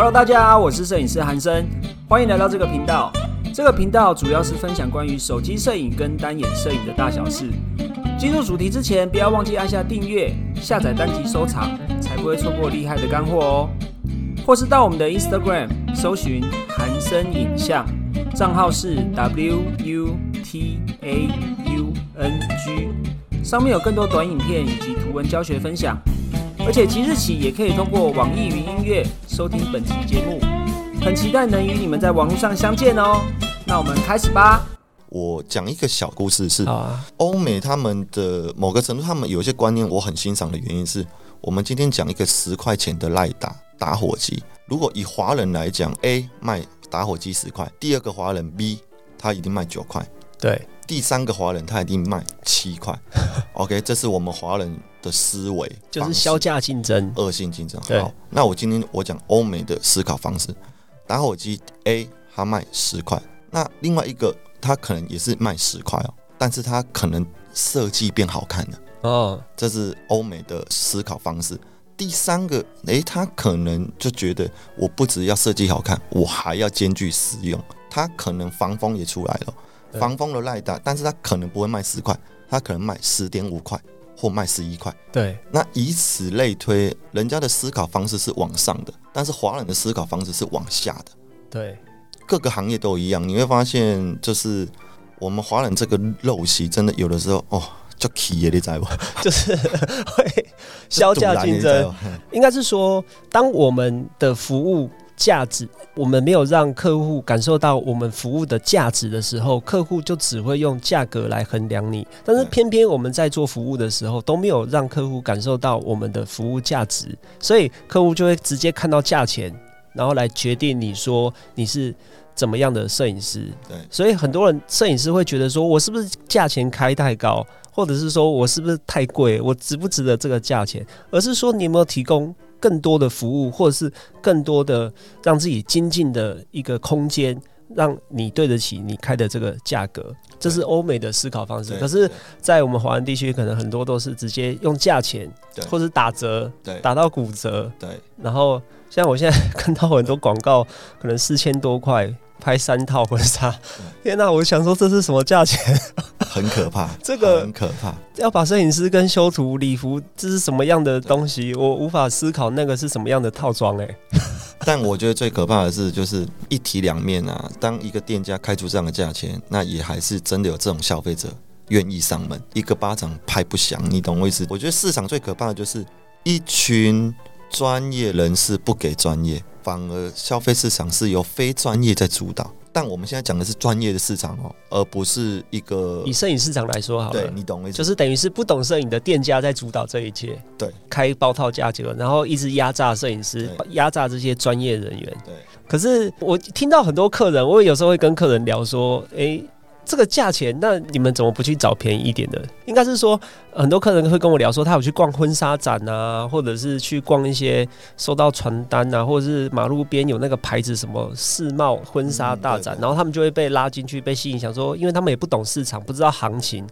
Hello，大家好，我是摄影师韩生，欢迎来到这个频道。这个频道主要是分享关于手机摄影跟单眼摄影的大小事。进入主题之前，不要忘记按下订阅、下载单集收藏，才不会错过厉害的干货哦。或是到我们的 Instagram 搜寻韩生影像，账号是 W U T A U N G，上面有更多短影片以及图文教学分享。而且即日起也可以通过网易云音乐收听本期节目，很期待能与你们在网络上相见哦。那我们开始吧。我讲一个小故事，是欧美他们的某个程度，他们有一些观念我很欣赏的原因是，我们今天讲一个十块钱的赖打打火机，如果以华人来讲，A 卖打火机十块，第二个华人 B 他一定卖九块，对，第三个华人他一定卖七块。OK，这是我们华人的思维，就是销价竞争。恶性竞争。对。好，那我今天我讲欧美的思考方式，打火机 A 它卖十块，那另外一个它可能也是卖十块哦，但是它可能设计变好看了，哦，这是欧美的思考方式。第三个，诶，他可能就觉得我不只要设计好看，我还要兼具实用。他可能防风也出来了，防风的赖打，但是他可能不会卖十块，他可能卖十点五块或卖十一块。对，那以此类推，人家的思考方式是往上的，但是华人的思考方式是往下的。对，各个行业都一样，你会发现，就是我们华人这个陋习，真的有的时候哦，就企业，你知道不？就是会 销价竞争。应该是说，当我们的服务价值，我们没有让客户感受到我们服务的价值的时候，客户就只会用价格来衡量你。但是偏偏我们在做服务的时候，都没有让客户感受到我们的服务价值，所以客户就会直接看到价钱，然后来决定你说你是怎么样的摄影师。对所以很多人摄影师会觉得说，我是不是价钱开太高，或者是说我是不是太贵，我值不值得这个价钱？而是说你有没有提供更多的服务，或者是更多的让自己精进的一个空间，让你对得起你开的这个价格。这是欧美的思考方式。可是，在我们华人地区，可能很多都是直接用价钱对，或者打折，对打到骨折。对然后，像我现在看到很多广告，可能四千多块拍三套婚纱，天哪！我想说这是什么价钱？很可怕，这个很可怕。要把摄影师跟修图、礼服，这是什么样的东西？我无法思考那个是什么样的套装、欸。哎，但我觉得最可怕的是，就是一体两面啊。当一个店家开出这样的价钱，那也还是真的有这种消费者愿意上门，一个巴掌拍不响，你懂我意思？我觉得市场最可怕的就是一群专业人士不给专业，反而消费市场是由非专业在主导。但我们现在讲的是专业的市场哦，而不是一个以摄影市场来说好对了，你懂我意思？就是等于是不懂摄影的店家在主导这一切，对，开包套价格，然后一直压榨摄影师，对压榨这些专业人员。对可是我听到很多客人，我有时候会跟客人聊说，诶、这个价钱，那你们怎么不去找便宜一点的？应该是说，很多客人会跟我聊说，他有去逛婚纱展啊，或者是去逛一些收到传单啊，或者是马路边有那个牌子什么世贸婚纱大展，嗯对对然后他们就会被拉进去，被吸引，想说，因为他们也不懂市场，不知道行情。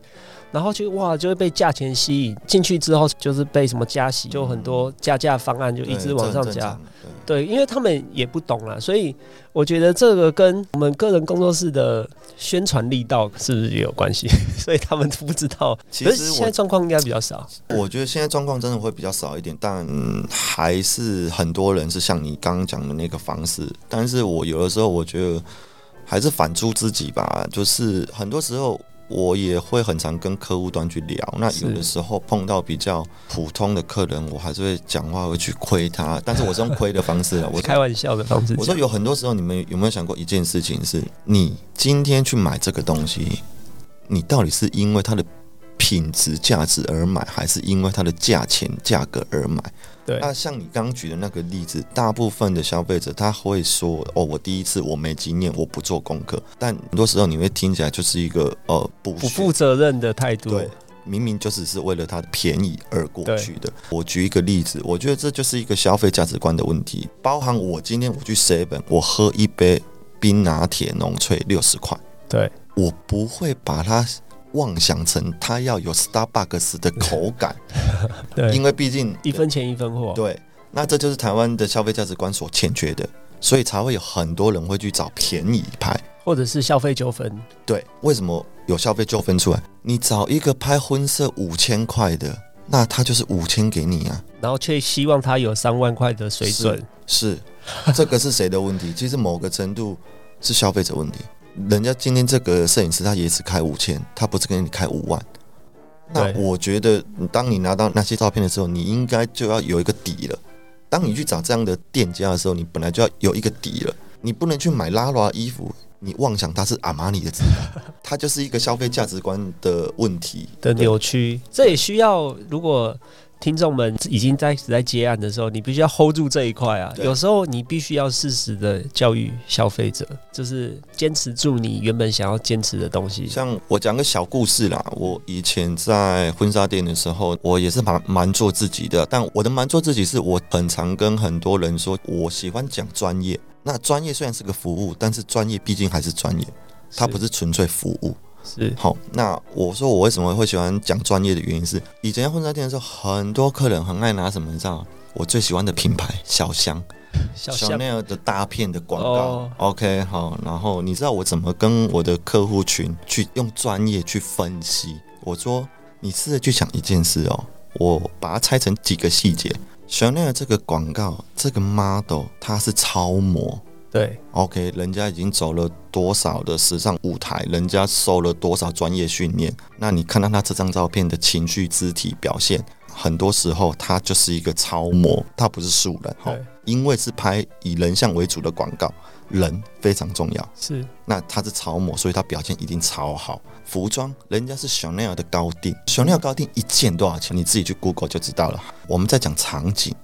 然后就哇，就会被价钱吸引进去之后，就是被什么加息，就很多加价方案就一直往上加。对，因为他们也不懂啦，所以我觉得这个跟我们个人工作室的宣传力道是不是也有关系？所以他们都不知道。其实我现在状况应该比较少。我觉得现在状况真的会比较少一点，但、嗯还是很多人是像你刚刚讲的那个方式。但是我有的时候我觉得还是反诸自己吧，就是很多时候我也会很常跟客户端去聊。那有的时候碰到比较普通的客人，我还是会讲话会去亏他，但是我是用亏的方式啊。我开玩笑的方式，我说有很多时候，你们有没有想过一件事情是，你今天去买这个东西，你到底是因为它的品质价值而买，还是因为它的价钱价格而买？对那像你刚刚举的那个例子，大部分的消费者他会说：“哦，我第一次我没经验，我不做功课。”但很多时候你会听起来就是一个呃不不负责任的态度。对，明明就只是为了它的便宜而过去的。我举一个例子，我觉得这就是一个消费价值观的问题，包含我今天我去 seven，我喝一杯冰拿铁浓萃六十块，对我不会把它妄想成它要有 Starbucks 的口感，对，因为毕竟一分钱一分货。对。那这就是台湾的消费价值观所欠缺的，所以才会有很多人会去找便宜拍。或者是消费纠纷，对，为什么有消费纠纷出来？你找一个拍婚摄五千块的，那他就是五千给你啊，然后却希望他有三万块的水准，是这个是谁的问题？其实某个程度是消费者问题。人家今天这个摄影师他也只开五千，他不是给你开五万。那我觉得，当你拿到那些照片的时候，你应该就要有一个底了。当你去找这样的店家的时候，你本来就要有一个底了。你不能去买拉拉衣服，你妄想它是阿玛尼的质感，它就是一个消费价值观的问题的扭曲，这也需要如果听众们已经在在接案的时候，你必须要 hold 住这一块啊。有时候你必须要适时的教育消费者，就是坚持住你原本想要坚持的东西。像我讲个小故事啦，我以前在婚纱店的时候，我也是蛮蛮做自己的，但我的蛮做自己是我很常跟很多人说，我喜欢讲专业。那专业虽然是个服务，但是专业毕竟还是专业，它不是纯粹服务。是好，那我说我为什么会喜欢讲专业的原因是，以前在婚纱店的时候，很多客人很爱拿什么，你知道吗？我最喜欢的品牌小香小象 Chanel 的大片的广告。哦 OK，好，然后你知道我怎么跟我的客户群去用专业去分析？我说你试着去想一件事哦，我把它拆成几个细节。Chanel 这个广告，这个 model 它是超模。对 OK，人家已经走了多少的时尚舞台，人家受了多少专业训练。那你看到他这张照片的情绪、肢体表现，很多时候他就是一个超模，他不是素人。好对，因为是拍以人像为主的广告，人非常重要。是那他是超模，所以他表现一定超好。服装，人家是 Chanel 的高定，Chanel 高定一件多少钱？你自己去 Google 就知道了。我们在讲场景，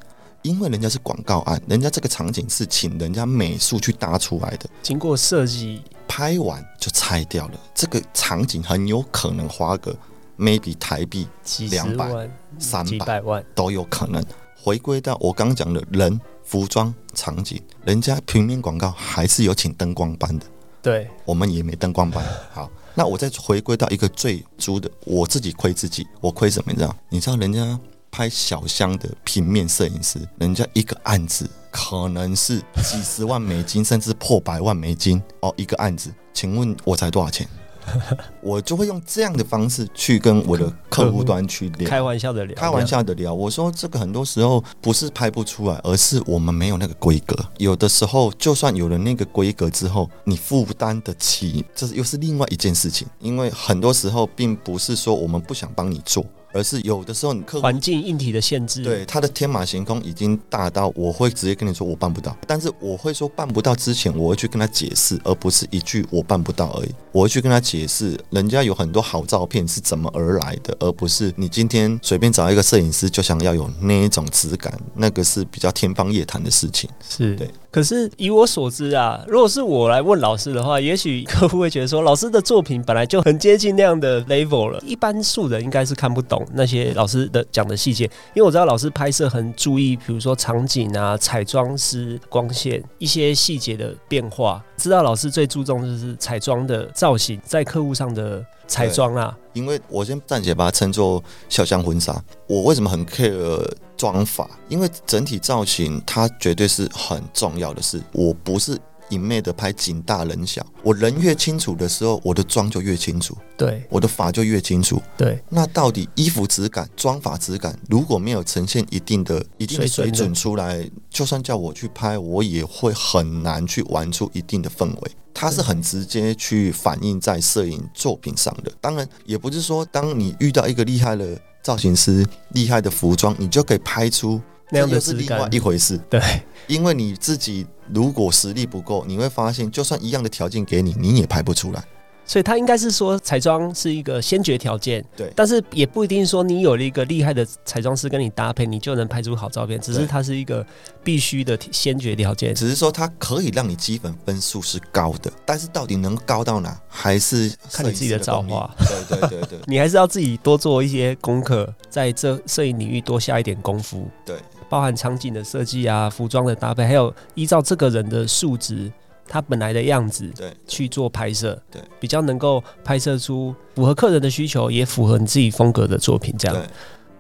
因为人家是广告案，人家这个场景是请人家美术去搭出来的，经过设计，拍完就拆掉了。这个场景很有可能花个 maybe 台币两百万、三百万，都有可能。回归到我刚讲的人、服装、场景，人家平面广告还是有请灯光班的。对我们也没灯光班。好，那我再回归到一个最猪的，我自己亏自己，我亏什么？你知道？你知道人家拍小香的平面摄影师，人家一个案子可能是几十万美金，甚至破百万美金哦，一个案子。请问我才多少钱？我就会用这样的方式去跟我的客户端去聊。开玩笑的聊，开玩笑的聊，我说这个很多时候不是拍不出来，而是我们没有那个规格。有的时候，就算有了那个规格之后，你负担得起，这是又是另外一件事情。因为很多时候，并不是说我们不想帮你做，而是有的时候你客户环境硬体的限制，对他的天马行空已经大到我会直接跟你说我办不到，但是我会说办不到之前，我会去跟他解释，而不是一句我办不到而已。我会去跟他解释，人家有很多好照片是怎么而来的，而不是你今天随便找一个摄影师就想要有那一种质感，那个是比较天方夜谭的事情。是，对。可是以我所知啊，如果是我来问老师的话，也许客户会觉得说，老师的作品本来就很接近那样的 level 了，一般素人应该是看不懂那些老师的讲的细节，因为我知道老师拍摄很注意，比如说场景啊、彩妆师、光线一些细节的变化。知道老师最注重就是彩妆的造型，在客户上的彩妆啊，因为我先暂且把它称作小香婚纱。我为什么很 care 妆法？因为整体造型它绝对是很重要的事。我不是一昧的拍景大人小，我人越清楚的时候，我的妆就越清楚，对我的发就越清楚。对，那到底衣服质感、妆法质感，如果没有呈现一定的一定的水水准准出来，就算叫我去拍，我也会很难去玩出一定的氛围。它是很直接去反映在摄影作品上的。当然，也不是说当你遇到一个厉害的造型师、厉害的服装，你就可以拍出那又是另外一回事。对，因为你自己如果实力不够，你会发现，就算一样的条件给你，你也拍不出来。所以他应该是说彩妆是一个先决条件，对但是也不一定说你有了一个厉害的彩妆师跟你搭配，你就能拍出好照片，只是它是一个必须的先决条件。只是说它可以让你基本分数是高的，但是到底能高到哪，还是看你自己的造化。对对对对 你还是要自己多做一些功课，在这摄影领域多下一点功夫，对包含场景的设计啊、服装的搭配，还有依照这个人的素质、他本来的样子对去做拍摄，对，比较能够拍摄出符合客人的需求，也符合你自己风格的作品。这样，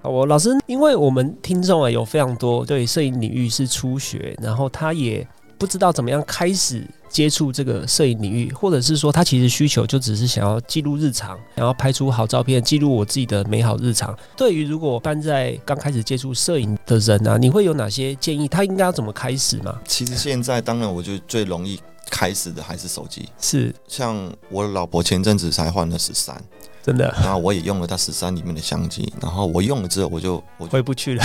好我老师，因为我们听众啊有非常多对摄影领域是初学，然后他也不知道怎么样开始接触这个摄影领域，或者是说他其实需求就只是想要记录日常，然后拍出好照片，记录我自己的美好日常。对于如果搬在刚开始接触摄影的人啊，你会有哪些建议？他应该要怎么开始吗？其实现在当然，我觉得最容易开始的还是手机。是像我老婆前阵子才换了十三，真的然后我也用了它十三里面的相机，然后我用了之后，我就我就回不去了。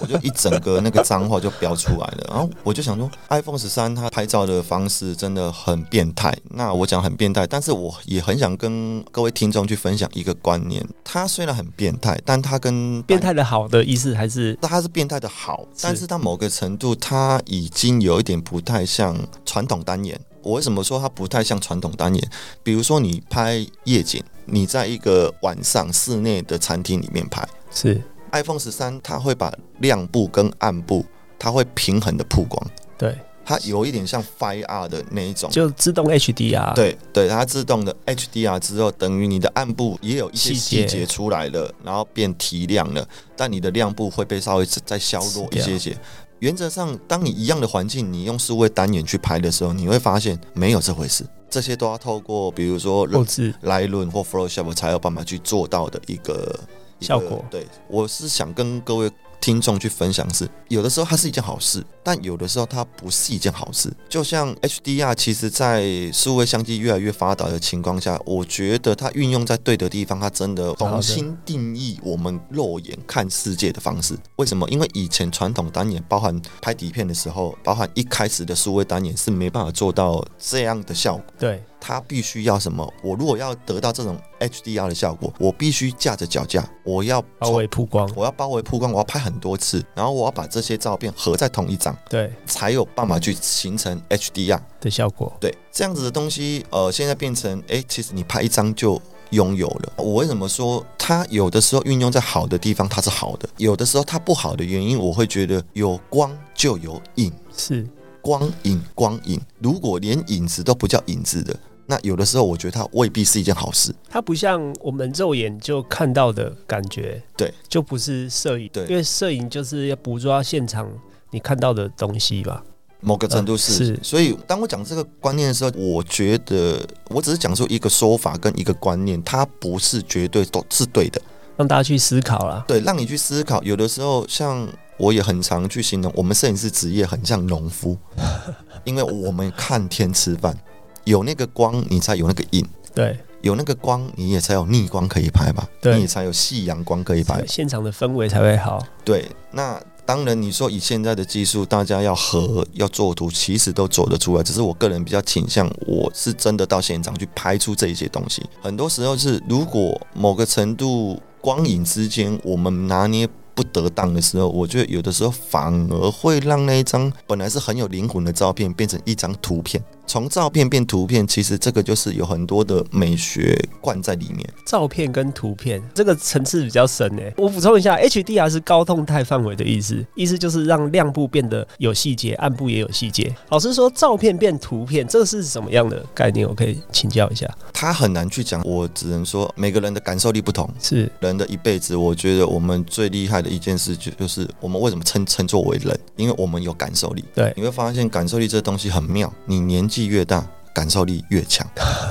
我就一整个那个脏话就飙出来了，然后我就想说，iPhone 十三它拍照的方式真的很变态。那我讲很变态，但是我也很想跟各位听众去分享一个观念，它虽然很变态，但它跟变态的好的意思还是它是变态的好，但是它某个程度它已经有一点不太像传统单眼。我为什么说它不太像传统单眼？比如说你拍夜景，你在一个晚上室内的餐厅里面拍是 iPhone 十三，它会把亮部跟暗部，它会平衡的曝光，对，它有一点像 FireR 的那一种。就自动 HDR。对对，它自动的 HDR 之后，等于你的暗部也有一些细节细节出来了，然后变提亮了，但你的亮部会被稍微再削弱一些些。原则上，当你一样的环境，你用数位单眼去拍的时候，你会发现没有这回事。这些都要透过比如说后置。Lightroom 或 Photoshop 才有办法去做到的一个效果。对，我是想跟各位听众去分享是，有的时候它是一件好事，但有的时候它不是一件好事。就像 HDR，其实在数位相机越来越发达的情况下，我觉得它运用在对的地方，它真的重新定义我们肉眼看世界的方式。为什么？因为以前传统单眼，包含拍底片的时候，包含一开始的数位单眼是没办法做到这样的效果。对，它必须要什么？我如果要得到这种 HDR 的效果，我必须架着脚架，我要包围曝光。我要包围曝光，我要拍很多次，然后我要把这些照片合在同一张，对才有办法去形成 HDR。的效果，对，这样子的东西，呃，现在变成，哎，其实你拍一张就拥有了。我为什么说它有的时候运用在好的地方它是好的，有的时候它不好的原因，我会觉得有光就有影，是光影光影，如果连影子都不叫影子的。那有的时候，我觉得它未必是一件好事。它不像我们肉眼就看到的感觉，对，就不是摄影，对因为摄影就是要捕捉到现场你看到的东西吧。某个程度是，呃是所以当我讲这个观念的时候，我觉得我只是讲出一个说法跟一个观念，它不是绝对都是对的。让大家去思考啦。对，让你去思考。有的时候，像我也很常去形容，我们摄影师职业很像农夫，因为我们看天吃饭，有那个光，你才有那个影。对，有那个光，你也才有逆光可以拍吧？对你也才有夕阳光可以拍。现场的氛围才会好。对，那当然，你说以现在的技术，大家要合要做图，其实都做得出来。只是我个人比较倾向，我是真的到现场去拍出这一些东西。很多时候是，如果某个程度光影之间我们拿捏不得当的时候，我觉得有的时候反而会让那一张本来是很有灵魂的照片变成一张图片。从照片变图片，其实这个就是有很多的美学灌在里面。照片跟图片这个层次比较深诶。我补充一下，HDR 是高动态范围的意思，意思就是让亮部变得有细节，暗部也有细节。老师说照片变图片，这是什么样的概念？我可以请教一下。他很难去讲，我只能说每个人的感受力不同。是人的一辈子，我觉得我们最厉害的一件事就就是我们为什么称称作为人，因为我们有感受力。对你会发现感受力这东西很妙，你年纪越大。感受力越强，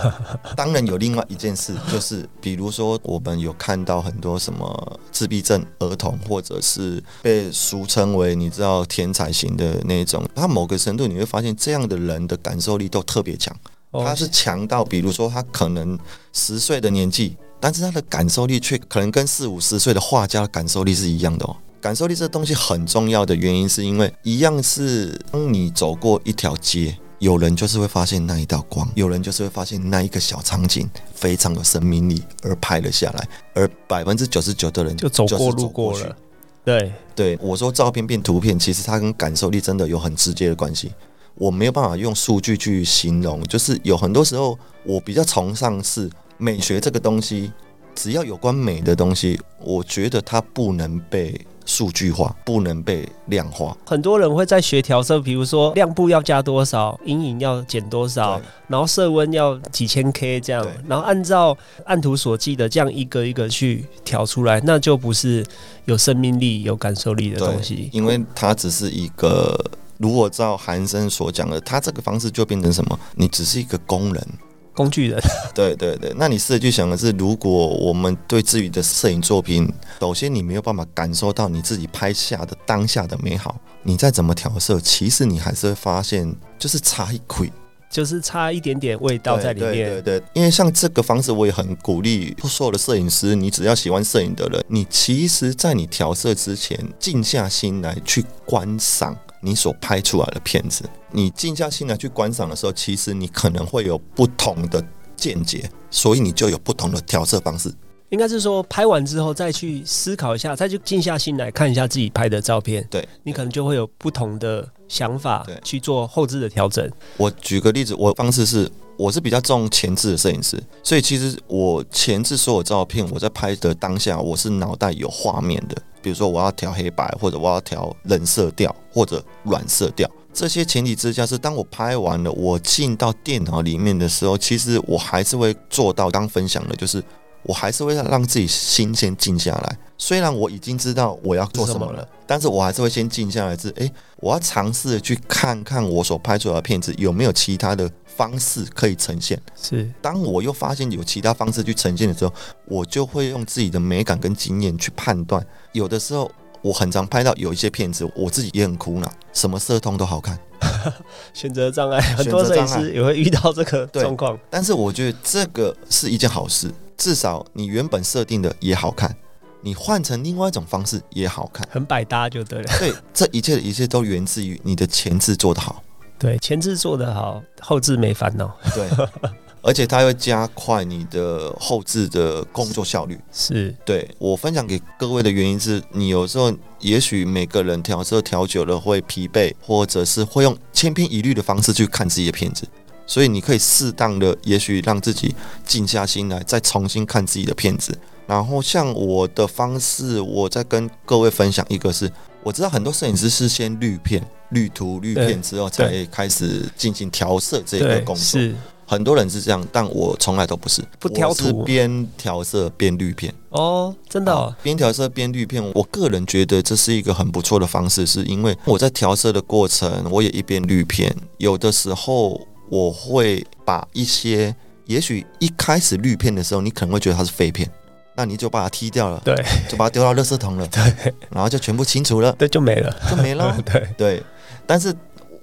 当然有另外一件事，就是比如说我们有看到很多什么自闭症儿童，或者是被俗称为你知道天才型的那种，他某个程度你会发现这样的人的感受力都特别强。哦他是强到，比如说他可能十岁的年纪，但是他的感受力却可能跟四五十岁的画家的感受力是一样的哦。感受力这东西很重要的原因，是因为一样是当你走过一条街，有人就是会发现那一道光，有人就是会发现那一个小场景非常有生命力而拍了下来，而百分之九十九的人就走过是路过了。对，对我说，照片变图片，其实它跟感受力真的有很直接的关系。我没有办法用数据去形容，就是有很多时候我比较崇尚是美学这个东西，只要有关美的东西，我觉得它不能被数据化，不能被量化。很多人会在学调色，比如说亮部要加多少，阴影要减多少，然后色温要几千 K 这样，然后按照按图所记的这样一个一个去调出来，那就不是有生命力、有感受力的东西。因为它只是一个，如果照韩生所讲的，他这个方式就变成什么？你只是一个工人。工具人，对对对，那你试着去想的是，如果我们对自己的摄影作品，首先你没有办法感受到你自己拍下的当下的美好，你再怎么调色，其实你还是会发现，就是差一块。就是差一点点味道在里面。对对对对，因为像这个方式，我也很鼓励所有的摄影师，你只要喜欢摄影的人，你其实在你调色之前，静下心来去观赏你所拍出来的片子。你静下心来去观赏的时候，其实你可能会有不同的见解，所以你就有不同的调色方式。应该是说拍完之后再去思考一下，再去静下心来看一下自己拍的照片，对你可能就会有不同的想法对去做后置的调整。我举个例子，我方式是，我是比较重前置的摄影师，所以其实我前置所有照片，我在拍的当下，我是脑袋有画面的。比如说我要调黑白，或者我要调冷色调，或者软色调，这些前提之下是，当我拍完了，我进到电脑里面的时候，其实我还是会做到刚分享的，就是我还是会让自己心先静下来。虽然我已经知道我要做什么了但是我还是会先静下来，是诶，我要尝试地去看看我所拍出来的片子有没有其他的方式可以呈现。是当我又发现有其他方式去呈现的时候，我就会用自己的美感跟经验去判断。有的时候我很常拍到有一些片子，我自己也很苦恼，什么色通都好看。选择障碍，很多摄影师也会遇到这个状况。但是我觉得这个是一件好事，至少你原本设定的也好看，你换成另外一种方式也好看。很百搭就对了。对，这一切的一切都源自于你的前置做得好。对，前置做得好，后置没烦恼。对，而且它会加快你的后置的工作效率。是对我分享给各位的原因是，你有时候也许每个人调色调久了会疲惫，或者是会用千篇一律的方式去看自己的片子，所以你可以适当的，也许让自己静下心来，再重新看自己的片子。然后像我的方式，我再跟各位分享一个是，我知道很多摄影师是先滤片、滤图、滤片之后才开始进行调色这个工作。是很多人是这样，但我从来都不是，不挑我是图边调色边滤片。哦，真的边调色边滤片，我个人觉得这是一个很不错的方式，是因为我在调色的过程，我也一边滤片，有的时候我会把一些，也许一开始滤片的时候，你可能会觉得它是废片，那你就把它踢掉了，对。就把它丢到垃圾桶了，对。然后就全部清除了，对，就没了。就没了。对。对，但是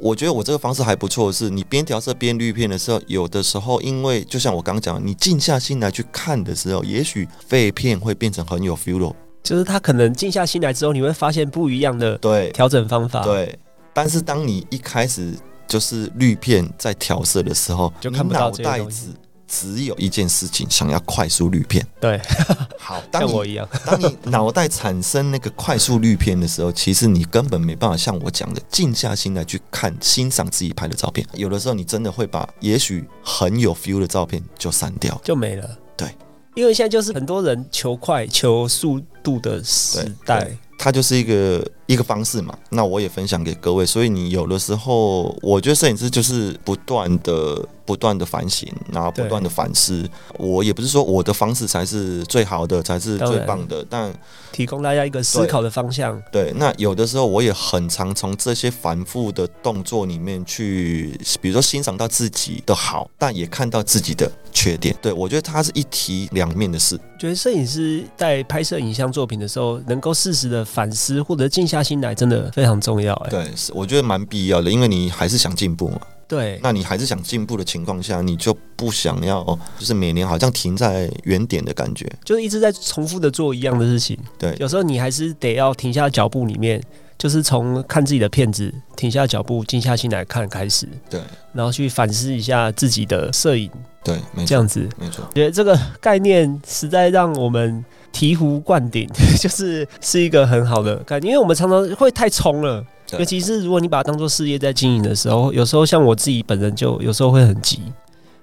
我觉得我这个方式还不错，是你边调色边滤片的时候，有的时候因为就像我刚刚讲的，你静下心来去看的时候，也许废片会变成很有 feel 的。就是他可能静下心来之后，你会发现不一样的对调整方法。，对，但是当你一开始就是滤片在调色的时候，就看不到脑袋这些东西只只有一件事情，想要快速滤片。对，好，像我一样。当你脑袋产生那个快速滤片的时候，其实你根本没办法像我讲的，静下心来去看、欣赏自己拍的照片。有的时候，你真的会把也许很有 feel 的照片就删掉。就没了。对，因为现在就是很多人求快、求速度的时代。它就是一个一个方式嘛。那我也分享给各位，所以你有的时候，我觉得摄影师就是不断的、不断的反省，然后不断的反思。我也不是说我的方式才是最好的，才是最棒的，但提供大家一个思考的方向。对，那有的时候我也很常从这些反复的动作里面去，比如说欣赏到自己的好，但也看到自己的缺点。对我觉得它是一体两面的事。觉得摄影师在拍摄影像作品的时候，能够适时的反思或者静下心来，真的非常重要。哎，对，是我觉得蛮必要的，因为你还是想进步嘛。对，那你还是想进步的情况下，你就不想要就是每年好像停在原点的感觉。就是一直在重复的做一样的事情。对有时候你还是得要停下脚步，里面就是从看自己的片子，停下脚步，静下心来看开始，对然后去反思一下自己的摄影，对，没错，这样子。没错。觉得这个概念实在让我们醍醐灌顶，就是是一个很好的概念，因为我们常常会太冲了。尤其是如果你把它当做事业在经营的时候，有时候像我自己本人就有时候会很急，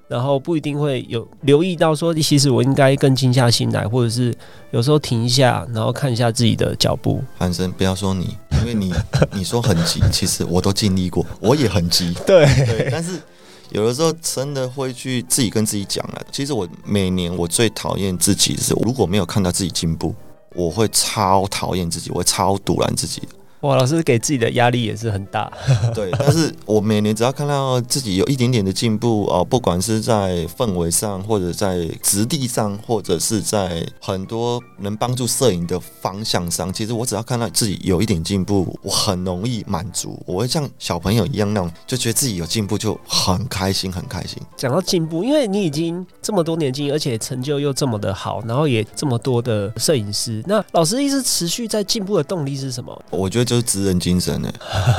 然后不一定会有留意到说，其实我应该更静下心来，或者是有时候停一下，然后看一下自己的脚步。韩生，不要说你，因为你 你说很急，其实我都经历过，我也很急。对对，但是有的时候真的会去自己跟自己讲啊。其实我每年我最讨厌自己是，如果没有看到自己进步，我会超讨厌自己，我会超堵拦自己。哇，老师给自己的压力也是很大。对，但是我每年只要看到自己有一点点的进步哦，不管是在氛围上，或者在质地上，或者是在很多能帮助摄影的方向上，其实我只要看到自己有一点进步，我很容易满足。我会像小朋友一样那种，就觉得自己有进步就很开心，很开心。讲到进步，因为你已经这么多年经验，而且成就又这么的好，然后也这么多的摄影师，那老师一直持续在进步的动力是什么？我觉得。就是职人精神呢，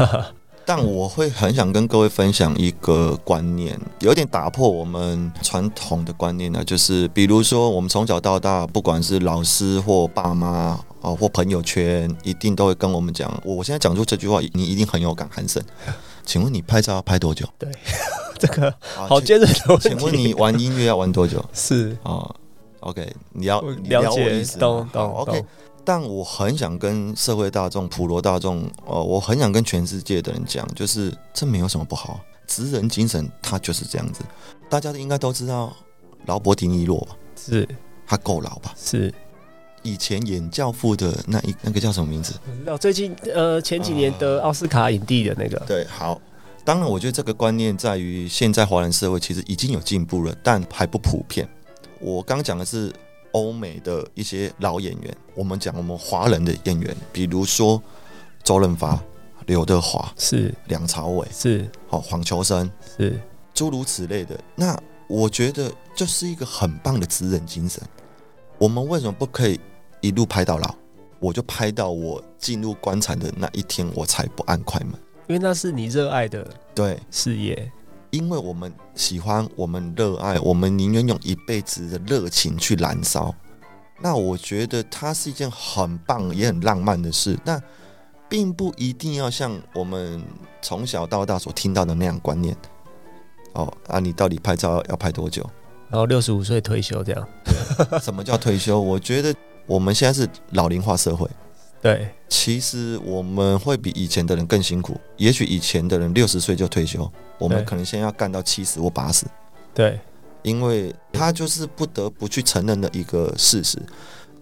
但我会很想跟各位分享一个观念，有点打破我们传统的观念呢。就是比如说，我们从小到大，不管是老师或爸妈哦，或朋友圈，一定都会跟我们讲。我现在讲出这句话，你一定很有感。韩生，请问你拍照要拍多久？对，这个好接着的问题。请问你玩音乐要玩多久？是啊，OK，你要了解，懂懂 OK。但我很想跟社会大众、普罗大众，呃，我很想跟全世界的人讲，就是这没有什么不好，职人精神它就是这样子。大家应该都知道劳勃迪尼洛吧？是，他够老吧？是，以前演教父的那一那个叫什么名字？哦，最近呃前几年得奥斯卡影帝的那个。对，好。当然，我觉得这个观念在于现在华人社会其实已经有进步了，但还不普遍。我刚讲的是。欧美的一些老演员，我们讲我们华人的演员，比如说周润发、刘德华是梁朝伟是好黄秋生是诸如此类的。那我觉得这是一个很棒的职人精神。我们为什么不可以一路拍到老？我就拍到我进入棺材的那一天，我才不按快门，因为那是你热爱的对事业。因为我们喜欢，我们热爱，我们宁愿用一辈子的热情去燃烧。那我觉得它是一件很棒也很浪漫的事。那并不一定要像我们从小到大所听到的那样观念。哦，啊，你到底拍照要拍多久？然后六十五岁退休这样？什么叫退休？我觉得我们现在是老龄化社会。对，其实我们会比以前的人更辛苦。也许以前的人六十岁就退休，我们可能现在要干到七十或八十。对，因为他就是不得不去承认的一个事实。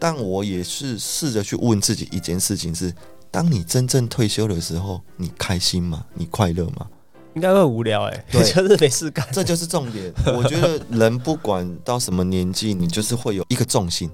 但我也是试着去问自己一件事情：是当你真正退休的时候，你开心吗？你快乐吗？应该会无聊哎，对，就是没事干。这就是重点。我觉得人不管到什么年纪，你就是会有一个重心。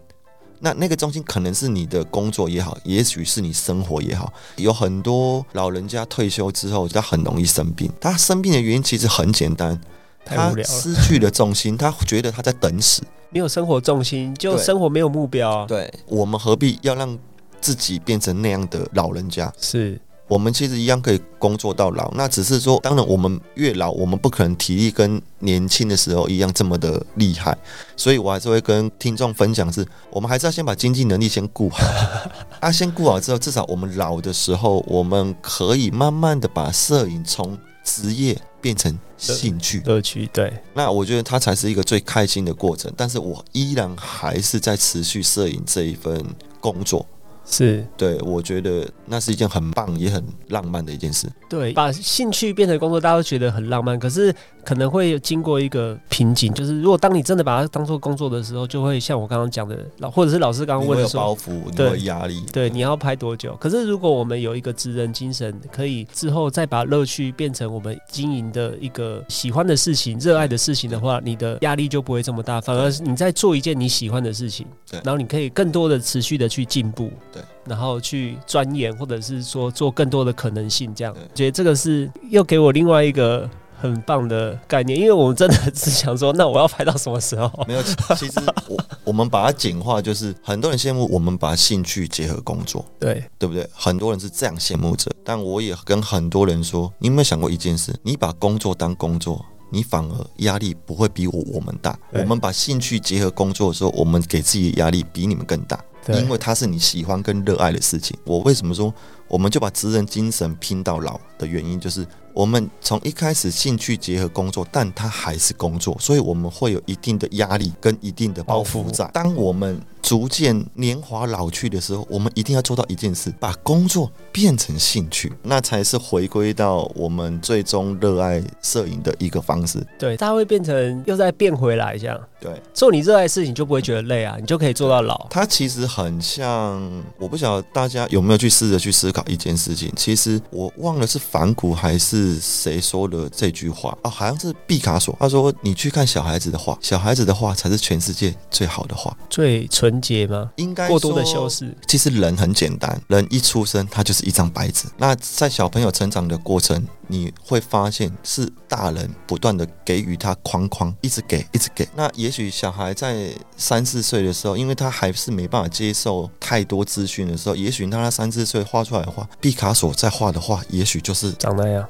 那那个中心可能是你的工作也好，也许是你生活也好。有很多老人家退休之后，他很容易生病。他生病的原因其实很简单，他失去了重心，他觉得他在等死，没有生活重心，就生活没有目标。对，我们何必要让自己变成那样的老人家？是。我们其实一样可以工作到老，那只是说，当然我们越老，我们不可能体力跟年轻的时候一样这么的厉害，所以我还是会跟听众分享，是我们还是要先把经济能力先顾好，啊，先顾好之后，至少我们老的时候，我们可以慢慢的把摄影从职业变成兴趣。乐趣，对，那我觉得它才是一个最开心的过程，但是我依然还是在持续摄影这一份工作。是对，我觉得那是一件很棒也很浪漫的一件事。对，把兴趣变成工作，大家都觉得很浪漫。可是可能会经过一个瓶颈，就是如果当你真的把它当做工作的时候，就会像我刚刚讲的，老或者是老师刚刚问的说，包袱，对压力，对，你要拍多久？可是如果我们有一个职人精神，可以之后再把乐趣变成我们经营的一个喜欢的事情、热爱的事情的话，你的压力就不会这么大，反而是你在做一件你喜欢的事情，对，然后你可以更多的持续的去进步。对，然后去钻研，或者是说做更多的可能性，这样，觉得这个是又给我另外一个很棒的概念，因为我们真的是想说，那我要拍到什么时候？没有，其实我我们把它简化，就是很多人羡慕我们把兴趣结合工作，对对不对？很多人是这样羡慕着，但我也跟很多人说，你有没有想过一件事？你把工作当工作。你反而压力不会比我我们大。我们把兴趣结合工作的时候，我们给自己的压力比你们更大。对因为它是你喜欢跟热爱的事情。我为什么说我们就把职人精神拼到老的原因，就是我们从一开始兴趣结合工作，但它还是工作，所以我们会有一定的压力跟一定的包包袱袱在。当我们逐渐年华老去的时候，我们一定要做到一件事，把工作变成兴趣，那才是回归到我们最终热爱摄影的一个方式。对，它会变成又再变回来这样。对，做你热爱的事情就不会觉得累啊，你就可以做到老。它其实很像，我不晓得大家有没有去试着去思考一件事情。其实我忘了是反骨还是谁说的这句话啊，好像是毕卡索。他说：“你去看小孩子的画，小孩子的画才是全世界最好的画。最纯洁吗？应该过多的修饰，其实人很简单，人一出生他就是一张白纸。那在小朋友成长的过程，你会发现是大人不断的给予他框框，一直给，一直给。那也许小孩在三四岁的时候，因为他还是没办法接受太多资讯的时候，也许当他三四岁画出来的画，毕卡索在画的画，也许就是长那样。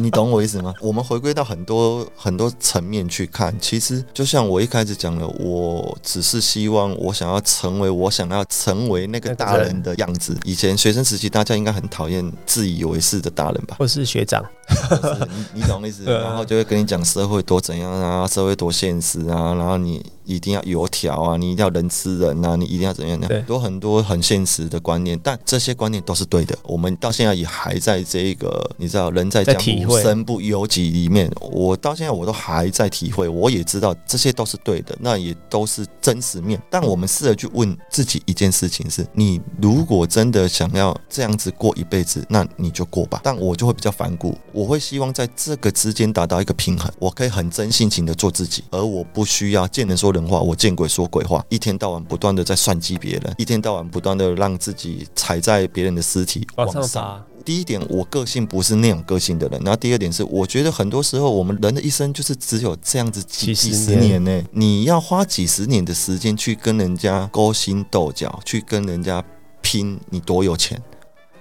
你懂我意思吗？我们回归到很多很多层面去看，其实就像我一开始讲的，我只是希望我想要成为我想要成为那个大人的样子。以前学生时期，大家应该很讨厌自以为是的大人吧？或是学长，你 你懂意思？然后就会跟你讲社会多怎样啊，社会多现实啊，然后你一定要油条啊，你一定要人吃人啊，你一定要怎样样，多很多很现实的观念，但这些观念都是对的。我们到现在也还在这个你知道人在在江湖身不由己里面，我到现在我都还在体会，我也知道这些都是对的，那也都是真实面。但我们试着去问自己一件事情是：你如果真的想要这样子过一辈子，那你就过吧。但我就会比较反骨，我会希望在这个之间达到一个平衡，我可以很真性情的做自己，而我不需要见人说人话，我见鬼说鬼话，一天到晚不断的在算计别人，一天到晚不断的让自己踩在别人的尸体往上爬。第一点，我个性不是那种个性的人。然后第二点是，我觉得很多时候我们人的一生就是只有这样子几几十几十年呢、你要花几十年的时间去跟人家勾心斗角，去跟人家拼你多有钱。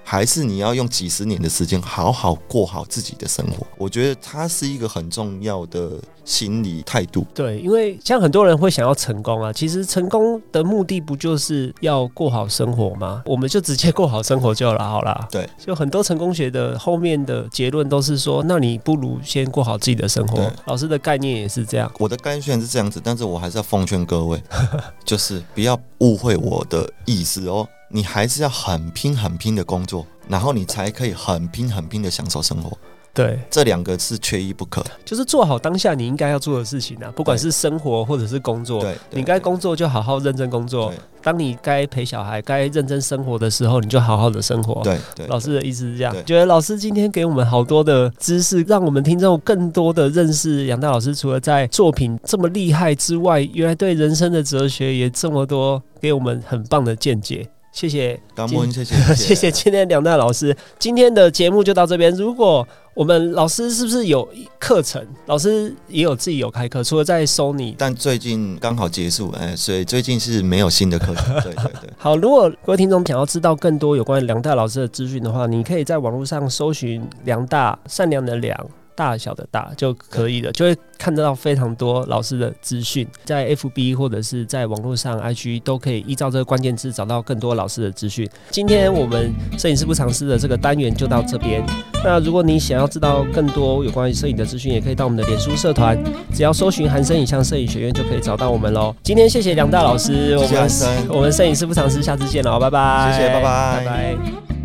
还是你要用几十年的时间好好过好自己的生活，我觉得它是一个很重要的心理态度。对，因为像很多人会想要成功啊，其实成功的目的不就是要过好生活吗？我们就直接过好生活就好了，好啦。对，就很多成功学的后面的结论都是说，那你不如先过好自己的生活。老师的概念也是这样。我的概念虽然是这样子，但是我还是要奉劝各位，就是不要误会我的意思哦。你还是要很拼很拼的工作，然后你才可以很拼很拼的享受生活。对，这两个是缺一不可。就是做好当下你应该要做的事情啊，不管是生活或者是工作。对，对你该工作就好好认真工作，当你该陪小孩、该认真生活的时候，你就好好的生活。对对，老师的意思是这样，觉得老师今天给我们好多的知识，让我们听众更多的认识杨大老师。除了在作品这么厉害之外，原来对人生的哲学也这么多，给我们很棒的见解。谢谢，感恩，谢谢，谢谢 今天梁大老师。今天的节目就到这边。如果我们老师是不是有课程？老师也有自己有开课，除了在收你。但最近刚好结束，哎，所以最近是没有新的课程。对对对。好，如果各位听众想要知道更多有关梁大老师的资讯的话，你可以在网络上搜寻梁大善良的良。大小的大就可以了，就会看得到非常多老师的资讯，在 FB 或者是在网络上 IG 都可以依照这个关键字找到更多老师的资讯。今天我们摄影师不尝试的这个单元就到这边。那如果你想要知道更多有关于摄影的资讯，也可以到我们的脸书社团，只要搜寻韩生影像摄影学院就可以找到我们喽。今天谢谢梁大老师，我们我们摄影师不尝试，下次见喽，拜拜，谢谢拜拜拜拜。